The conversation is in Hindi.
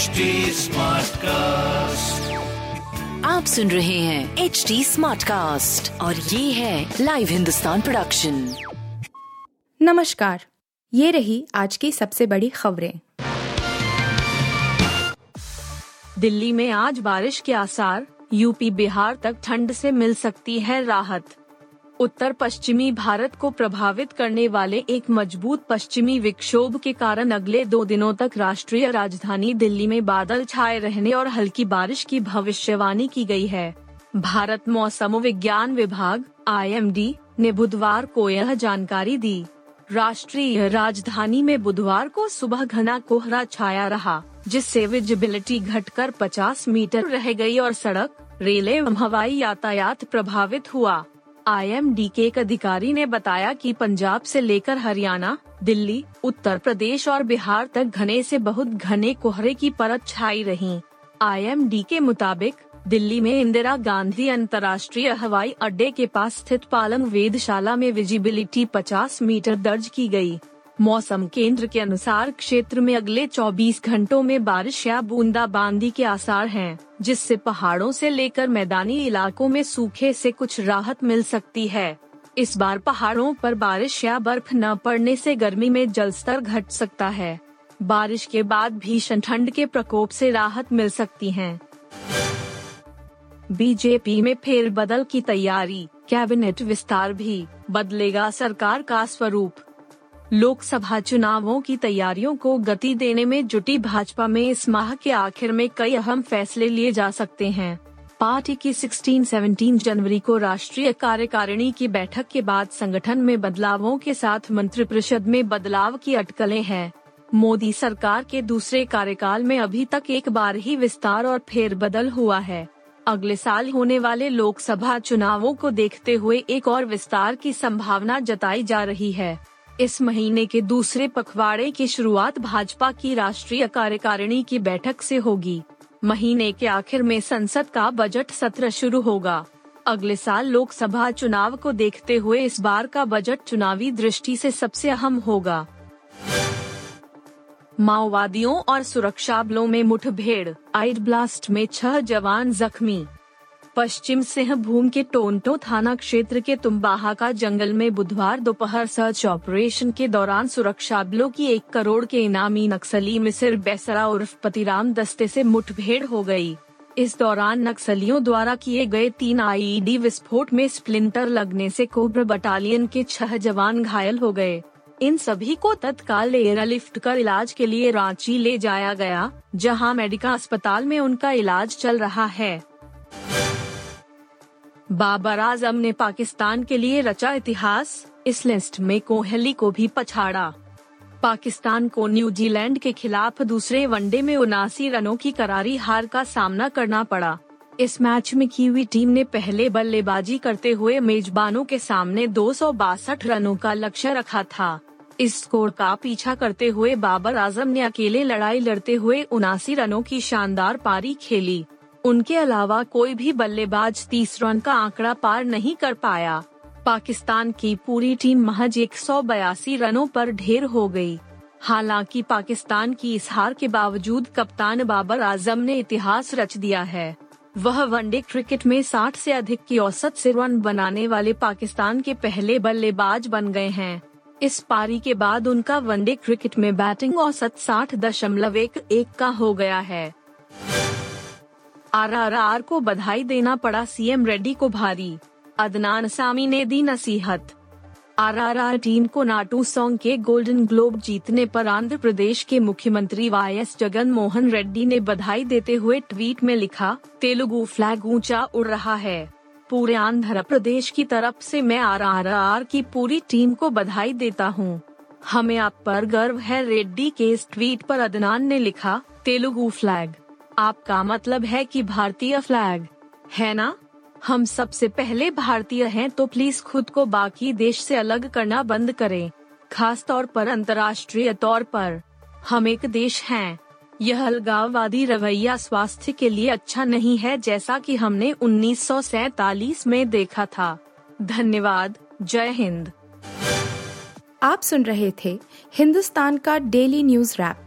HD कास्ट आप सुन रहे हैं एच डी स्मार्ट कास्ट और ये है लाइव हिंदुस्तान प्रोडक्शन नमस्कार ये रही आज की सबसे बड़ी खबरें। दिल्ली में आज बारिश के आसार यूपी बिहार तक ठंड से मिल सकती है राहत। उत्तर पश्चिमी भारत को प्रभावित करने वाले एक मज़बूत पश्चिमी विक्षोभ के कारण अगले दो दिनों तक राष्ट्रीय राजधानी दिल्ली में बादल छाए रहने और हल्की बारिश की भविष्यवाणी की गई है। भारत मौसम विज्ञान विभाग आईएमडी ने बुधवार को यह जानकारी दी। राष्ट्रीय राजधानी में बुधवार को सुबह घना कोहरा छाया रहा, जिससे विजिबिलिटी घटकर 50 मीटर रह गई और सड़क रेल हवाई यातायात प्रभावित हुआ। आईएमडी के एक अधिकारी ने बताया कि पंजाब से लेकर हरियाणा, दिल्ली, उत्तर प्रदेश और बिहार तक घने से बहुत घने कोहरे की परत छाई रही आईएमडी के मुताबिक, दिल्ली में इंदिरा गांधी अंतर्राष्ट्रीय हवाई अड्डे के पास स्थित पालम वेदशाला में विजिबिलिटी 50 मीटर दर्ज की गई। मौसम केंद्र के अनुसार क्षेत्र में अगले 24 घंटों में बारिश या बूंदाबांदी के आसार हैं, जिससे पहाड़ों से लेकर मैदानी इलाकों में सूखे से कुछ राहत मिल सकती है। इस बार पहाड़ों पर बारिश या बर्फ़ न पड़ने से गर्मी में जलस्तर घट सकता है। बारिश के बाद भीषण ठंड के प्रकोप से राहत मिल सकती है। बीजेपी में फेरबदल की तैयारी कैबिनेट विस्तार भी बदलेगा सरकार का स्वरूप। लोकसभा चुनावों की तैयारियों को गति देने में जुटी भाजपा में इस माह के आखिर में कई अहम फैसले लिए जा सकते हैं। पार्टी की 16-17 जनवरी को राष्ट्रीय कार्यकारिणी की बैठक के बाद संगठन में बदलावों के साथ मंत्रिपरिषद में बदलाव की अटकलें हैं। मोदी सरकार के दूसरे कार्यकाल में अभी तक एक बार ही विस्तार और फेरबदल हुआ है। अगले साल होने वाले लोकसभा चुनावों को देखते हुए एक और विस्तार की संभावना जताई जा रही है। इस महीने के दूसरे पखवाड़े की शुरुआत भाजपा की राष्ट्रीय कार्यकारिणी की बैठक से होगी। महीने के आखिर में संसद का बजट सत्र शुरू होगा। अगले साल लोकसभा चुनाव को देखते हुए इस बार का बजट चुनावी दृष्टि से सबसे अहम होगा। माओवादियों और सुरक्षा बलों में मुठभेड़, आइड ब्लास्ट में छह जवान जख्मी। पश्चिम सिंहभूम के टोंटो थाना क्षेत्र के तुम्बाहा का जंगल में बुधवार दोपहर सर्च ऑपरेशन के दौरान सुरक्षा बलों की एक करोड़ के इनामी नक्सली मिसिर बेसरा उर्फ़ पतिराम दस्ते से मुठभेड़ हो गई। इस दौरान नक्सलियों द्वारा किए गए तीन आईईडी विस्फोट में स्प्लिंटर लगने से कोब्रा बटालियन के छह जवान घायल हो गए इन सभी को तत्काल एयरलिफ्ट कर इलाज के लिए रांची ले जाया गया, जहाँ मेडिका अस्पताल में उनका इलाज चल रहा है बाबर आज़म ने पाकिस्तान के लिए रचा इतिहास, इस लिस्ट में कोहली को भी पछाड़ा। पाकिस्तान को न्यूजीलैंड के खिलाफ दूसरे वनडे में उनासी रनों की करारी हार का सामना करना पड़ा। इस मैच में कीवी टीम ने पहले बल्लेबाजी करते हुए मेजबानों के सामने दो सौ बासठ रनों का लक्ष्य रखा था। इस स्कोर का पीछा करते हुए बाबर आज़म ने अकेले लड़ाई लड़ते हुए उनासी रनों की शानदार पारी खेली। उनके अलावा कोई भी बल्लेबाज तीस रन का आंकड़ा पार नहीं कर पाया। पाकिस्तान की पूरी टीम महज एक सौ बयासी रनों पर ढेर हो गई। हालाँकि पाकिस्तान की इस हार के बावजूद कप्तान बाबर आज़म ने इतिहास रच दिया है। वह वनडे क्रिकेट में 60 से अधिक की औसत से रन बनाने वाले पाकिस्तान के पहले बल्लेबाज बन गए हैं। इस पारी के बाद उनका वनडे क्रिकेट में बैटिंग औसत साठ दशमलव एक एक का हो गया है। आरआरआर को बधाई देना पड़ा सीएम रेड्डी को भारी। अदनान सामी ने दी नसीहत। आरआरआर टीम को नाटू सॉन्ग के गोल्डन ग्लोब जीतने पर आंध्र प्रदेश के मुख्यमंत्री वाई एस जगन मोहन रेड्डी ने बधाई देते हुए ट्वीट में लिखा, तेलुगु फ्लैग ऊँचा उड़ रहा है। पूरे आंध्र प्रदेश की तरफ़ से मैं आरआरआर की पूरी टीम को बधाई देता हूँ। हमें आप पर गर्व है, रेड्डी के इस ट्वीट पर अदनान ने लिखा, तेलुगु फ्लैग। आपका मतलब है कि भारतीय फ्लैग है ना? हम सबसे पहले भारतीय हैं तो प्लीज़ खुद को बाकी देश से अलग करना बंद करें। खास तौर पर अंतर्राष्ट्रीय तौर पर। हम एक देश हैं। यह अलगाववादी रवैया स्वास्थ्य के लिए अच्छा नहीं है जैसा कि हमने उन्नीस में देखा था। धन्यवाद। जय हिंद। आप सुन रहे थे हिंदुस्तान का डेली न्यूज़ रैप।